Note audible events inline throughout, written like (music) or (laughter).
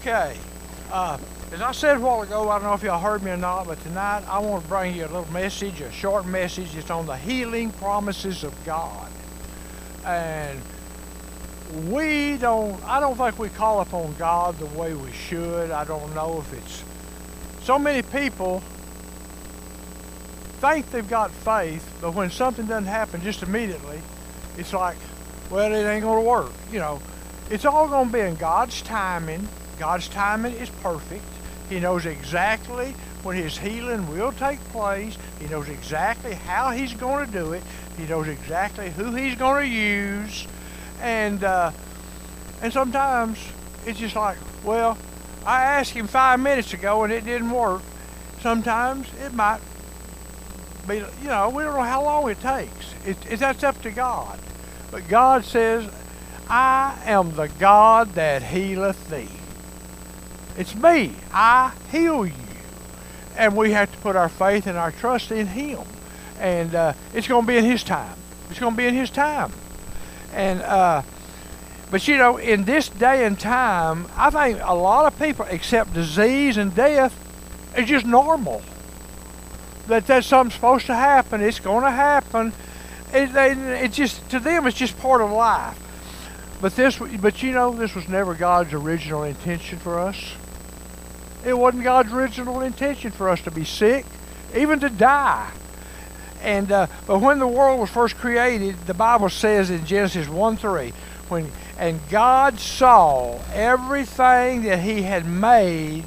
Okay. Uh, as I said a while ago, I don't know if y'all heard me or not, but tonight I want to bring you a little message, a short message. It's on the healing promises of God. And we don't, I don't think we call upon God the way we should. I don't know if it's, so many people think they've got faith, but when something doesn't happen just immediately, it's like, well, it ain't going to work. You know, it's all going to be in God's timing. God's timing is perfect. He knows exactly when his healing will take place. He knows exactly how he's going to do it. He knows exactly who he's going to use. And uh, and sometimes it's just like, well, I asked him five minutes ago and it didn't work. Sometimes it might be, you know, we don't know how long it takes. It, it, that's up to God. But God says, I am the God that healeth thee. It's me. I heal you. And we have to put our faith and our trust in Him. And uh, it's going to be in His time. It's going to be in His time. And, uh, but you know, in this day and time, I think a lot of people accept disease and death as just normal. That that's something supposed to happen. It's going to happen. It, they, it just to them, it's just part of life. But this, but you know, this was never God's original intention for us. It wasn't God's original intention for us to be sick, even to die. And uh, but when the world was first created, the Bible says in Genesis 1 3, when and God saw everything that He had made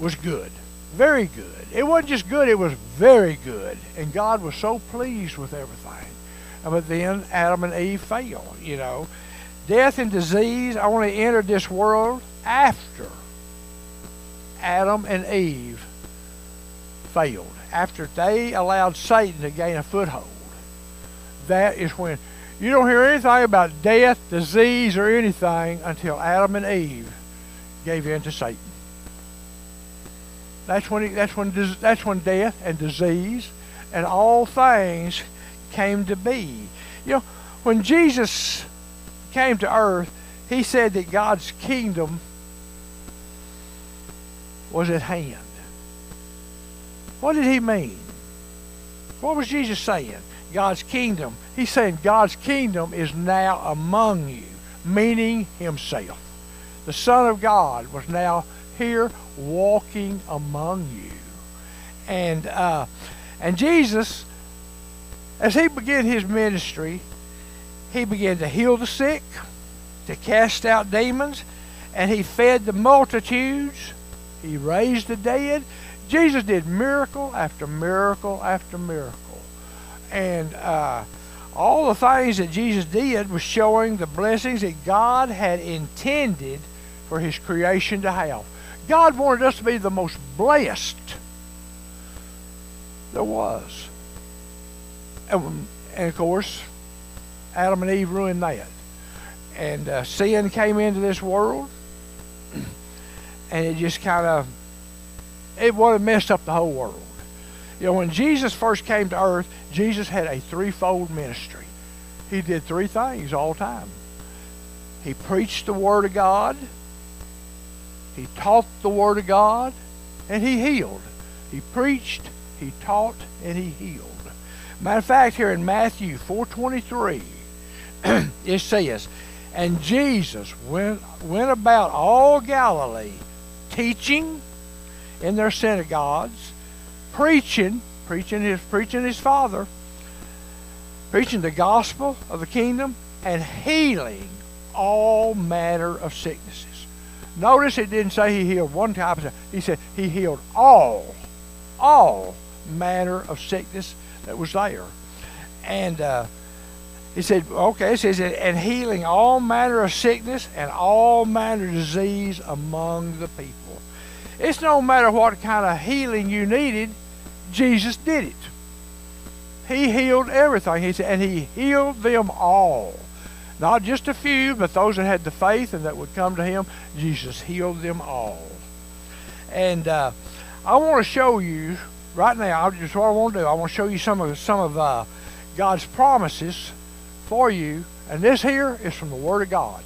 was good, very good. It wasn't just good; it was very good, and God was so pleased with everything. But then Adam and Eve fell. You know, death and disease only entered this world after Adam and Eve failed after they allowed Satan to gain a foothold, that is when you don't hear anything about death, disease, or anything until Adam and Eve gave in to Satan. That's when he, that's when that's when death and disease and all things came to be. You know, when Jesus came to earth, he said that God's kingdom was at hand. What did he mean? What was Jesus saying? God's kingdom. He's saying God's kingdom is now among you, meaning himself. The Son of God was now here walking among you. And uh, and Jesus, as he began his ministry, he began to heal the sick, to cast out demons, and he fed the multitudes. He raised the dead. Jesus did miracle after miracle after miracle. And uh, all the things that Jesus did was showing the blessings that God had intended for his creation to have. God wanted us to be the most blessed there was. And, and of course, Adam and Eve ruined that. And uh, sin came into this world, (clears throat) and it just kind of it would have messed up the whole world. You know, when Jesus first came to earth, Jesus had a threefold ministry. He did three things all the time. He preached the Word of God, he taught the Word of God, and he healed. He preached, he taught, and he healed. Matter of fact, here in Matthew 4.23, (clears throat) it says, And Jesus went, went about all Galilee, teaching, in their synagogues, preaching, preaching his preaching his father, preaching the gospel of the kingdom, and healing all manner of sicknesses. Notice it didn't say he healed one type of He said he healed all, all manner of sickness that was there. And uh, he said, okay, it says, and healing all manner of sickness and all manner of disease among the people. It's no matter what kind of healing you needed, Jesus did it. He healed everything. He said, and he healed them all. Not just a few, but those that had the faith and that would come to him, Jesus healed them all. And uh, I want to show you right now, just what I want to do. I want to show you some of some of uh, God's promises for you. And this here is from the Word of God.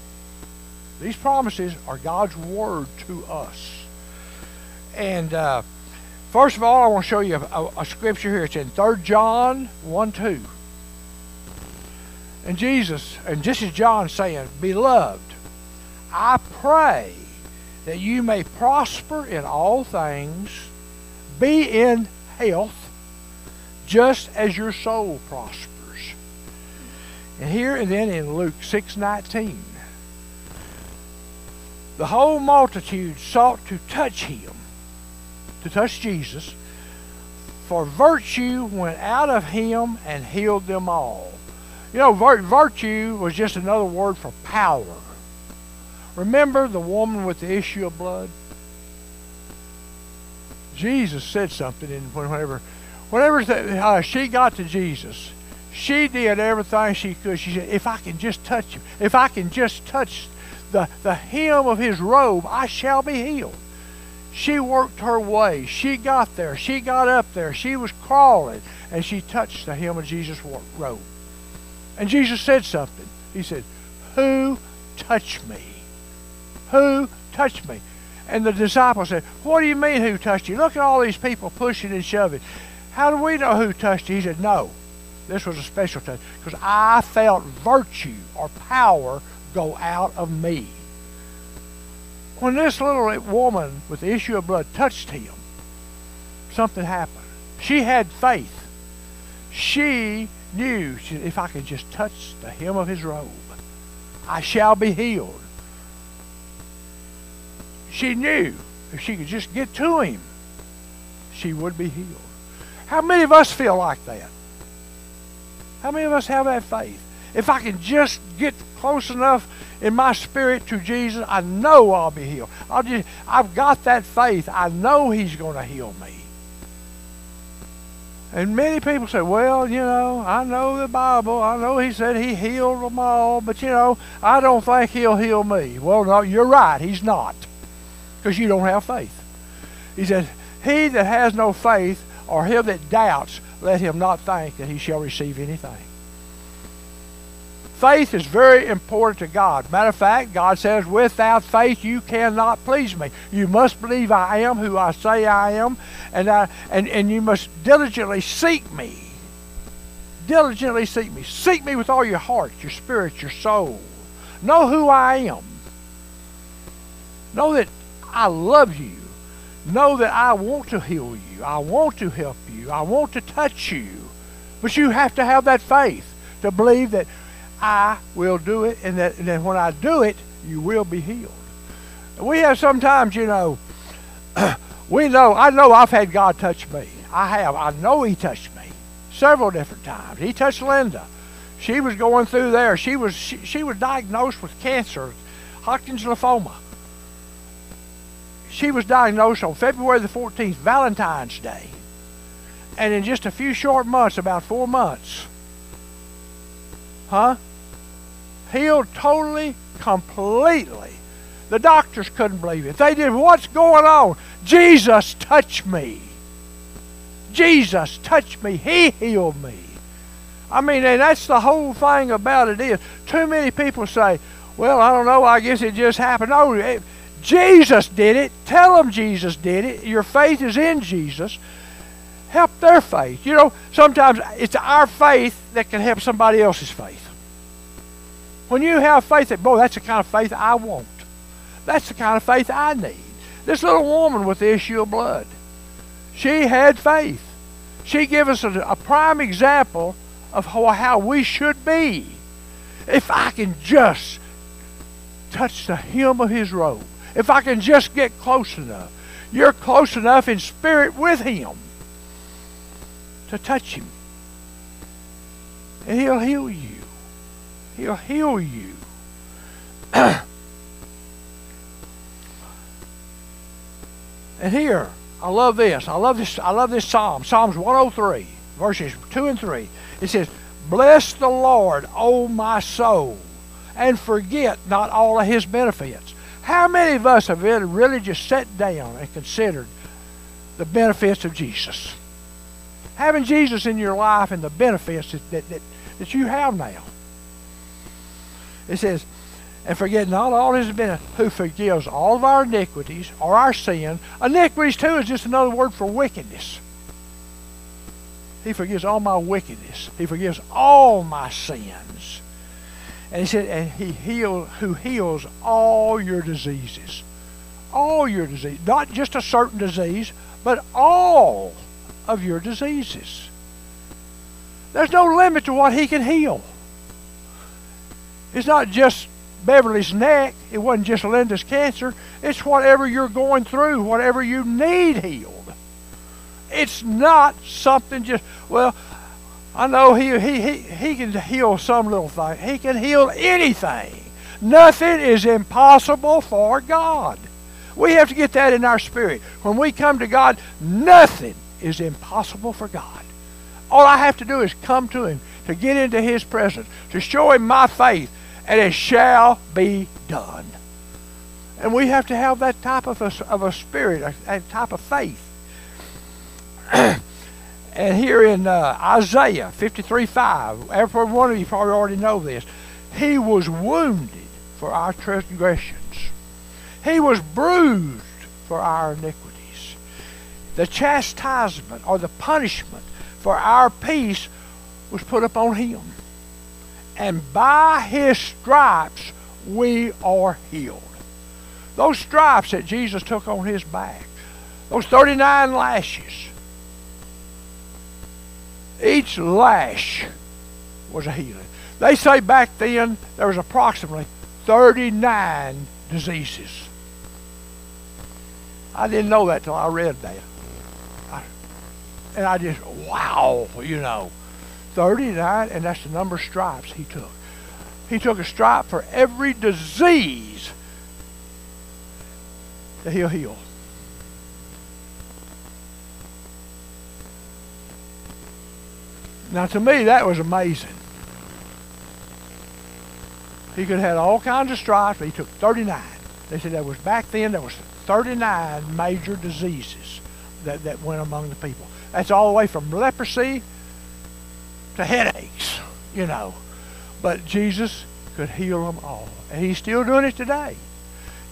These promises are God's word to us. And uh, first of all, I want to show you a, a, a scripture here. It's in 3 John 1 2. And Jesus, and this is John saying, Beloved, I pray that you may prosper in all things, be in health, just as your soul prospers. And here and then in Luke 6:19, the whole multitude sought to touch him, to touch Jesus, for virtue went out of him and healed them all. You know, virtue was just another word for power. Remember the woman with the issue of blood? Jesus said something, and whenever, whenever uh, she got to Jesus, she did everything she could. She said, "If I can just touch him, if I can just touch the the hem of his robe, I shall be healed." She worked her way. She got there. She got up there. She was crawling, and she touched the hem of Jesus' robe. And Jesus said something. He said, Who touched me? Who touched me? And the disciples said, What do you mean, who touched you? Look at all these people pushing and shoving. How do we know who touched you? He said, No. This was a special touch because I felt virtue or power go out of me. When this little woman with the issue of blood touched him, something happened. She had faith. She knew she, if I could just touch the hem of his robe, I shall be healed. She knew if she could just get to him, she would be healed. How many of us feel like that? How many of us have that faith? If I can just get close enough in my spirit to Jesus, I know I'll be healed. I'll just, I've got that faith. I know He's going to heal me. And many people say, well, you know, I know the Bible. I know he said he healed them all, but, you know, I don't think he'll heal me. Well, no, you're right. He's not. Because you don't have faith. He says, he that has no faith or him that doubts, let him not think that he shall receive anything. Faith is very important to God. Matter of fact, God says, without faith you cannot please me. You must believe I am who I say I am, and, I, and, and you must diligently seek me. Diligently seek me. Seek me with all your heart, your spirit, your soul. Know who I am. Know that I love you. Know that I want to heal you. I want to help you. I want to touch you. But you have to have that faith to believe that I will do it, and that, and that when I do it, you will be healed. We have sometimes, you know, (clears throat) we know, I know I've had God touch me. I have. I know He touched me several different times. He touched Linda. She was going through there. She was she, she was diagnosed with cancer, Hodgkin's lymphoma. She was diagnosed on February the 14th, Valentine's Day. And in just a few short months, about four months, huh? healed totally, completely. The doctors couldn't believe it. They did, what's going on? Jesus touched me. Jesus touched me. He healed me. I mean, and that's the whole thing about it is, too many people say, well, I don't know, I guess it just happened. No, it, Jesus did it. Tell them Jesus did it. Your faith is in Jesus. Help their faith. You know, sometimes it's our faith that can help somebody else's faith. When you have faith that, boy, that's the kind of faith I want. That's the kind of faith I need. This little woman with the issue of blood, she had faith. She gave us a, a prime example of how, how we should be. If I can just touch the hem of his robe, if I can just get close enough, you're close enough in spirit with him to touch him. And he'll heal you. He'll heal you. (clears throat) and here, I love this. I love this. I love this psalm. Psalms 103, verses 2 and 3. It says, Bless the Lord, O my soul, and forget not all of his benefits. How many of us have really just sat down and considered the benefits of Jesus? Having Jesus in your life and the benefits that, that, that, that you have now. It says, and forget not all his benefits, who forgives all of our iniquities or our sin. Iniquities, too, is just another word for wickedness. He forgives all my wickedness. He forgives all my sins. And he said, and he heals who heals all your diseases. All your disease. Not just a certain disease, but all of your diseases. There's no limit to what he can heal. It's not just Beverly's neck. It wasn't just Linda's cancer. It's whatever you're going through, whatever you need healed. It's not something just, well, I know he, he, he, he can heal some little thing. He can heal anything. Nothing is impossible for God. We have to get that in our spirit. When we come to God, nothing is impossible for God. All I have to do is come to Him, to get into His presence, to show Him my faith, and it shall be done. And we have to have that type of a, of a spirit, a type of faith. (clears throat) and here in uh, Isaiah 53 5, every one of you probably already know this. He was wounded for our transgressions, He was bruised for our iniquities. The chastisement or the punishment for our peace was put upon Him and by his stripes we are healed. Those stripes that Jesus took on his back, those 39 lashes, each lash was a healing. They say back then there was approximately 39 diseases. I didn't know that till I read that. I, and I just, wow, you know. 39, and that's the number of stripes he took. He took a stripe for every disease that he'll heal. Now, to me, that was amazing. He could have had all kinds of stripes, but he took 39. They said that was back then, there was 39 major diseases that, that went among the people. That's all the way from leprosy to headaches, you know. But Jesus could heal them all. And he's still doing it today.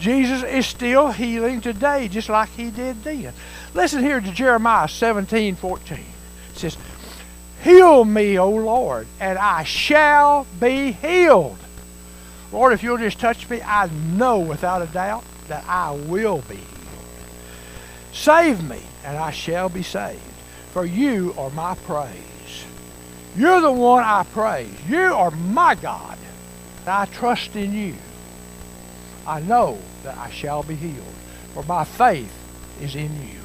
Jesus is still healing today, just like he did then. Listen here to Jeremiah 17, 14. It says, Heal me, O Lord, and I shall be healed. Lord, if you'll just touch me, I know without a doubt that I will be healed. Save me, and I shall be saved, for you are my praise. You're the one I praise. You are my God. And I trust in you. I know that I shall be healed, for my faith is in you.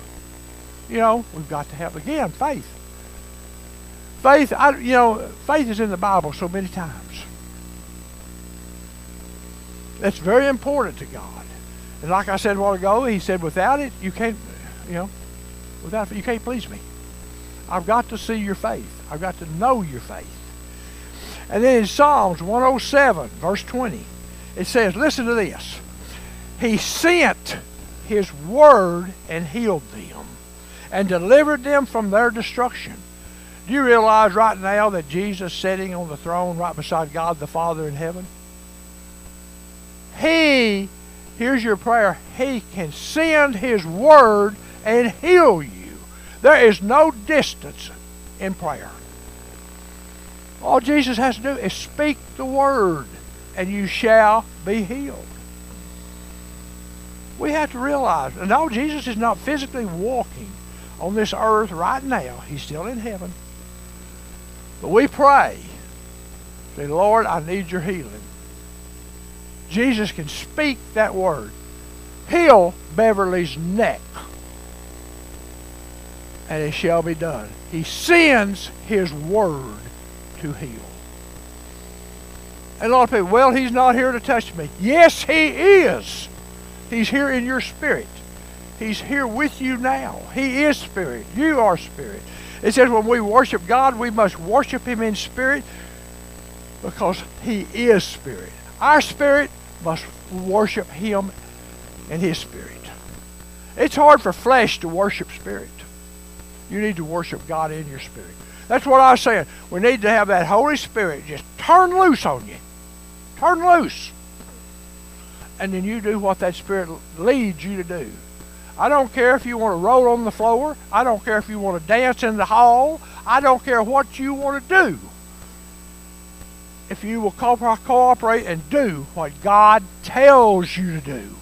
You know, we've got to have, again, faith. Faith, I, you know, faith is in the Bible so many times. That's very important to God. And like I said a while ago, he said, without it, you can't, you know, without it, you can't please me. I've got to see your faith. I've got to know your faith. And then in Psalms 107, verse 20, it says, listen to this. He sent his word and healed them and delivered them from their destruction. Do you realize right now that Jesus sitting on the throne right beside God the Father in heaven? He, here's your prayer, he can send his word and heal you. There is no distance in prayer. All Jesus has to do is speak the word, and you shall be healed. We have to realize, and no, Jesus is not physically walking on this earth right now. He's still in heaven. But we pray, say, Lord, I need your healing. Jesus can speak that word. Heal Beverly's neck and it shall be done. He sends his word to heal. And a lot of people, well, he's not here to touch me. Yes, he is. He's here in your spirit. He's here with you now. He is spirit. You are spirit. It says when we worship God, we must worship him in spirit because he is spirit. Our spirit must worship him in his spirit. It's hard for flesh to worship spirit. You need to worship God in your spirit. That's what I was saying. We need to have that Holy Spirit just turn loose on you. Turn loose. and then you do what that Spirit leads you to do. I don't care if you want to roll on the floor. I don't care if you want to dance in the hall. I don't care what you want to do. If you will cooperate and do what God tells you to do.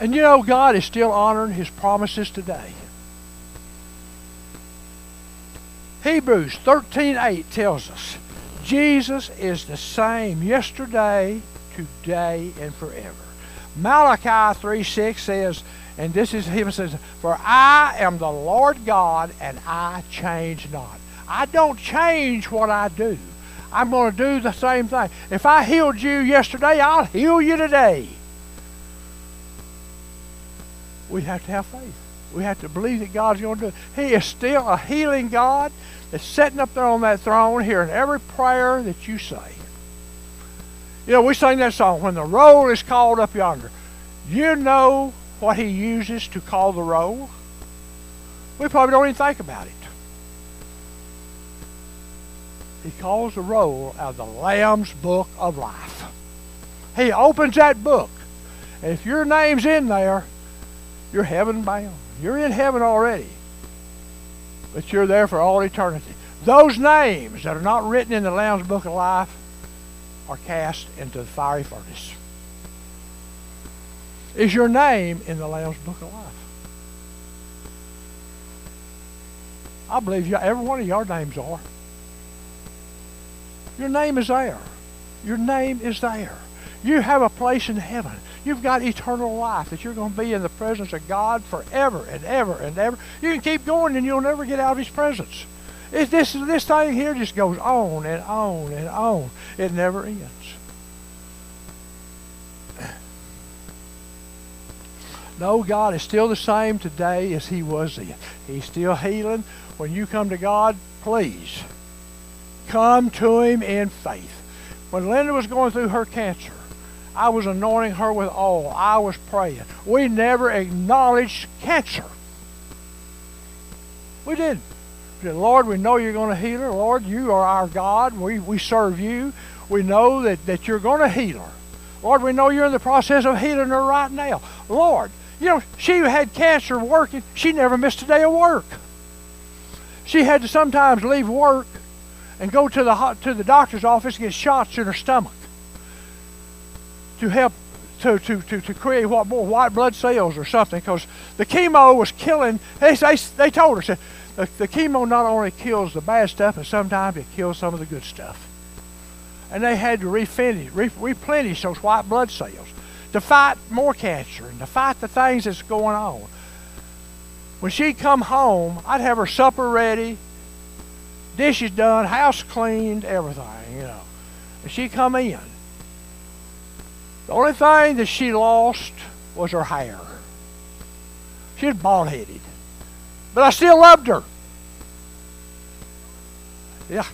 And you know, God is still honoring His promises today. Hebrews 13:8 tells us Jesus is the same yesterday, today, and forever. Malachi 3:6 says, and this is him says, For I am the Lord God and I change not. I don't change what I do. I'm going to do the same thing. If I healed you yesterday, I'll heal you today. We have to have faith. We have to believe that God's going to do it. He is still a healing God that's sitting up there on that throne, hearing every prayer that you say. You know, we sing that song, When the roll is called up yonder. You know what he uses to call the roll? We probably don't even think about it. He calls the roll out of the Lamb's book of life. He opens that book. And if your name's in there, you're heaven bound. You're in heaven already. But you're there for all eternity. Those names that are not written in the Lamb's Book of Life are cast into the fiery furnace. Is your name in the Lamb's Book of Life? I believe you, every one of your names are. Your name is there. Your name is there. You have a place in heaven. You've got eternal life that you're going to be in the presence of God forever and ever and ever. You can keep going and you'll never get out of His presence. It, this, this thing here just goes on and on and on. It never ends. No, God is still the same today as He was then. He's still healing. When you come to God, please come to Him in faith. When Linda was going through her cancer, I was anointing her with oil. I was praying. We never acknowledged cancer. We didn't. We said, Lord, we know you're going to heal her. Lord, you are our God. We, we serve you. We know that, that you're going to heal her. Lord, we know you're in the process of healing her right now. Lord, you know, she had cancer working. She never missed a day of work. She had to sometimes leave work and go to the, to the doctor's office and get shots in her stomach to help to, to, to, to create what more white blood cells or something because the chemo was killing. They, they, they told her, said, the, the chemo not only kills the bad stuff, but sometimes it kills some of the good stuff. And they had to replenish, replenish those white blood cells to fight more cancer and to fight the things that's going on. When she'd come home, I'd have her supper ready, dishes done, house cleaned, everything, you know. And she'd come in. The only thing that she lost was her hair. She was bald headed. But I still loved her. Yeah.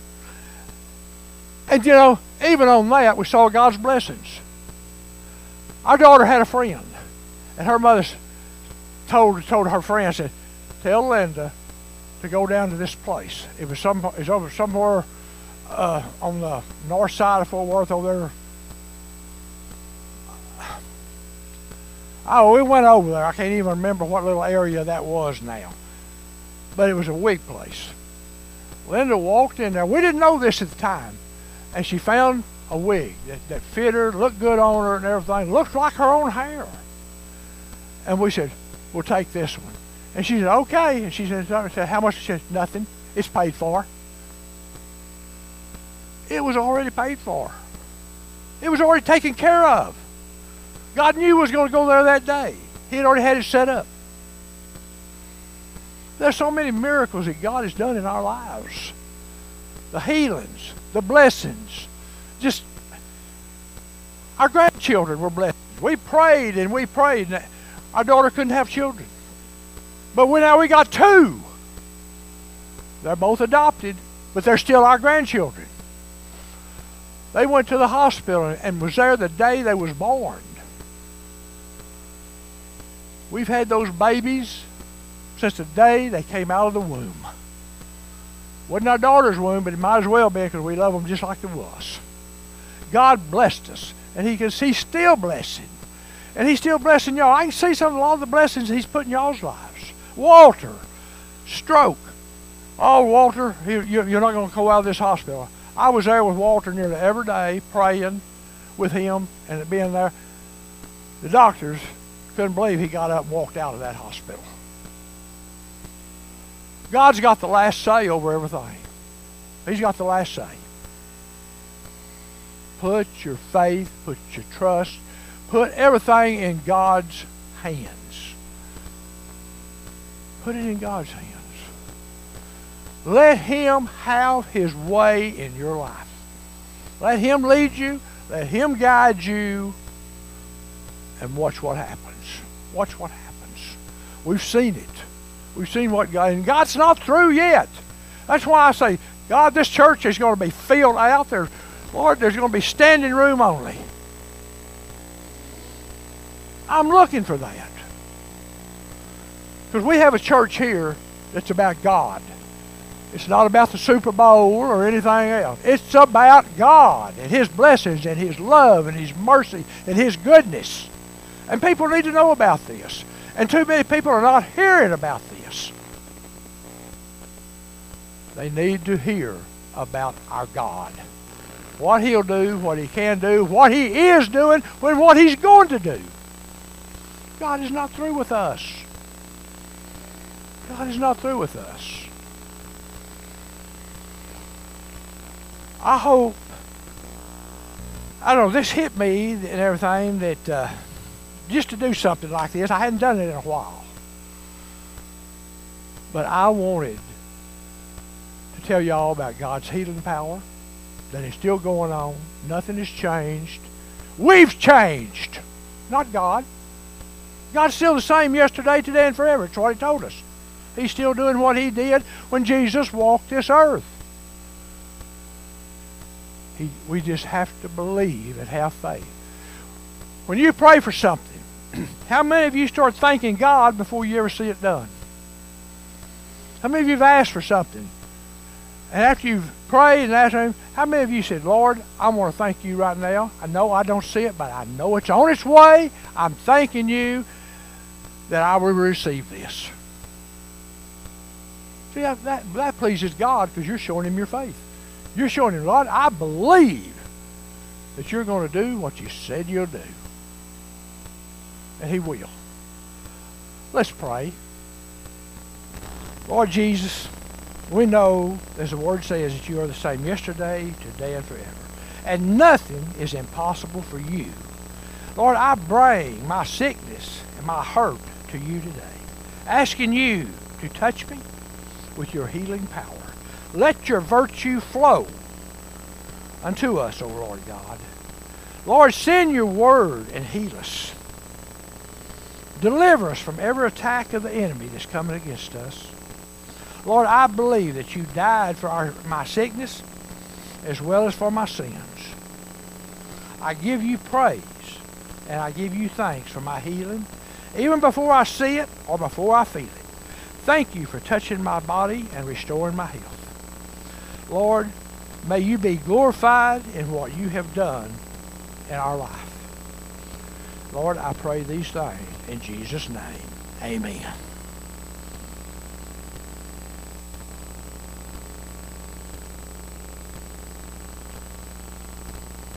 And you know, even on that, we saw God's blessings. Our daughter had a friend, and her mother told told her friend, said, "Tell Linda to go down to this place. It was some it was over somewhere uh, on the north side of Fort Worth over there Oh, we went over there. I can't even remember what little area that was now. But it was a wig place. Linda walked in there. We didn't know this at the time. And she found a wig that, that fit her, looked good on her and everything. Looked like her own hair. And we said, we'll take this one. And she said, okay. And she said, how much? She said, nothing. It's paid for. It was already paid for. It was already taken care of. God knew he was going to go there that day. He had already had it set up. There's so many miracles that God has done in our lives. The healings, the blessings. Just our grandchildren were blessed. We prayed and we prayed. And our daughter couldn't have children. But we, now we got two. They're both adopted, but they're still our grandchildren. They went to the hospital and was there the day they was born. We've had those babies since the day they came out of the womb. Wasn't our daughter's womb, but it might as well be because we love them just like it was. God blessed us, and He can, He's still blessing. And He's still blessing y'all. I can see some of all the blessings He's put in y'all's lives. Walter, stroke. Oh, Walter, you're not going to go out of this hospital. I was there with Walter nearly every day, praying with him and being there. The doctors couldn't believe he got up and walked out of that hospital. God's got the last say over everything. He's got the last say. Put your faith, put your trust, put everything in God's hands. Put it in God's hands. Let Him have His way in your life. Let Him lead you. Let Him guide you. And watch what happens. Watch what happens. We've seen it. We've seen what God, and God's not through yet. That's why I say, God, this church is going to be filled out there. Lord, there's going to be standing room only. I'm looking for that. Because we have a church here that's about God. It's not about the Super Bowl or anything else. It's about God and His blessings and His love and His mercy and His goodness. And people need to know about this. And too many people are not hearing about this. They need to hear about our God. What He'll do, what He can do, what He is doing, and what He's going to do. God is not through with us. God is not through with us. I hope, I don't know, this hit me and everything that uh, just to do something like this, I hadn't done it in a while. But I wanted to tell y'all about God's healing power, that it's still going on. Nothing has changed. We've changed, not God. God's still the same yesterday, today, and forever. It's what He told us. He's still doing what He did when Jesus walked this earth. He, we just have to believe and have faith. When you pray for something, (clears throat) how many of you start thanking God before you ever see it done? How many of you have asked for something? And after you've prayed and asked Him, how many of you said, Lord, I want to thank you right now. I know I don't see it, but I know it's on its way. I'm thanking you that I will receive this. See, that, that, that pleases God because you're showing Him your faith. You're showing him, Lord, I believe that you're going to do what you said you'll do. And he will. Let's pray. Lord Jesus, we know, as the word says, that you are the same yesterday, today, and forever. And nothing is impossible for you. Lord, I bring my sickness and my hurt to you today, asking you to touch me with your healing power. Let your virtue flow unto us, O Lord God. Lord, send your word and heal us. Deliver us from every attack of the enemy that's coming against us. Lord, I believe that you died for our, my sickness as well as for my sins. I give you praise and I give you thanks for my healing, even before I see it or before I feel it. Thank you for touching my body and restoring my health. Lord, may you be glorified in what you have done in our life. Lord, I pray these things in Jesus' name. Amen.